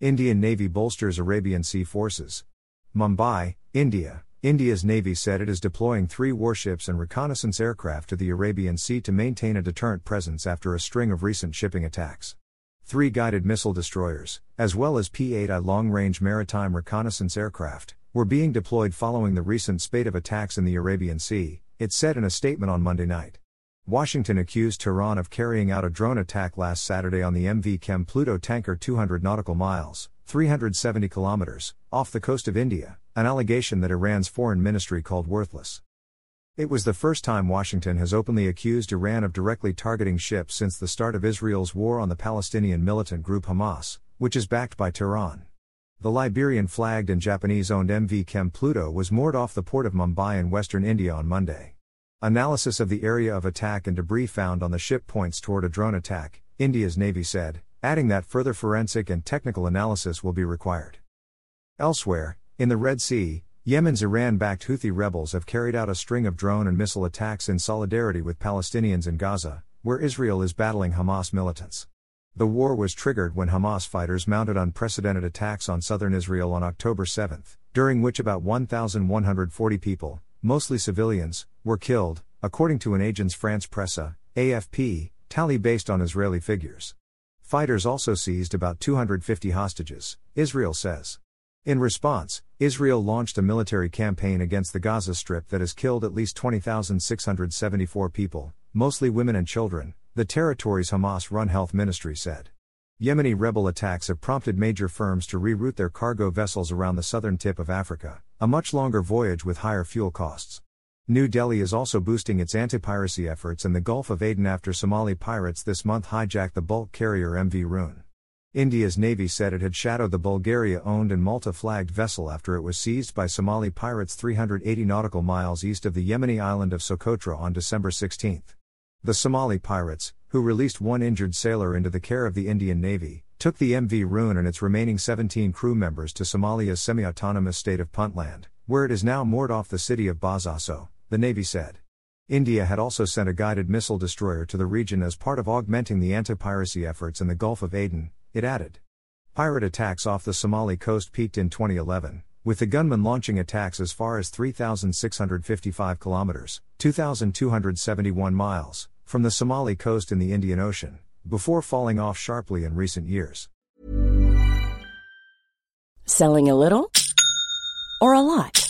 Indian Navy bolsters Arabian Sea forces. Mumbai, India. India's Navy said it is deploying three warships and reconnaissance aircraft to the Arabian Sea to maintain a deterrent presence after a string of recent shipping attacks. Three guided missile destroyers, as well as P 8I long range maritime reconnaissance aircraft, were being deployed following the recent spate of attacks in the Arabian Sea, it said in a statement on Monday night. Washington accused Tehran of carrying out a drone attack last Saturday on the MV Chem Pluto tanker 200 nautical miles, 370 kilometers, off the coast of India, an allegation that Iran's foreign ministry called worthless. It was the first time Washington has openly accused Iran of directly targeting ships since the start of Israel's war on the Palestinian militant group Hamas, which is backed by Tehran. The Liberian flagged and Japanese owned MV Chem Pluto was moored off the port of Mumbai in western India on Monday. Analysis of the area of attack and debris found on the ship points toward a drone attack, India's Navy said, adding that further forensic and technical analysis will be required. Elsewhere, in the Red Sea, Yemen's Iran backed Houthi rebels have carried out a string of drone and missile attacks in solidarity with Palestinians in Gaza, where Israel is battling Hamas militants. The war was triggered when Hamas fighters mounted unprecedented attacks on southern Israel on October 7, during which about 1,140 people, mostly civilians, were killed, according to an Agence France Presse, AFP, tally based on Israeli figures. Fighters also seized about 250 hostages, Israel says. In response, Israel launched a military campaign against the Gaza Strip that has killed at least 20,674 people, mostly women and children, the territory's Hamas run health ministry said. Yemeni rebel attacks have prompted major firms to reroute their cargo vessels around the southern tip of Africa, a much longer voyage with higher fuel costs. New Delhi is also boosting its anti piracy efforts in the Gulf of Aden after Somali pirates this month hijacked the bulk carrier MV Ruen. India's Navy said it had shadowed the Bulgaria owned and Malta flagged vessel after it was seized by Somali pirates 380 nautical miles east of the Yemeni island of Socotra on December 16. The Somali pirates, who released one injured sailor into the care of the Indian Navy, took the MV Ruen and its remaining 17 crew members to Somalia's semi autonomous state of Puntland, where it is now moored off the city of Bosaso, the Navy said. India had also sent a guided missile destroyer to the region as part of augmenting the anti piracy efforts in the Gulf of Aden, it added. Pirate attacks off the Somali coast peaked in 2011, with the gunmen launching attacks as far as 3,655 kilometers, 2,271 miles, from the Somali coast in the Indian Ocean, before falling off sharply in recent years. Selling a little or a lot?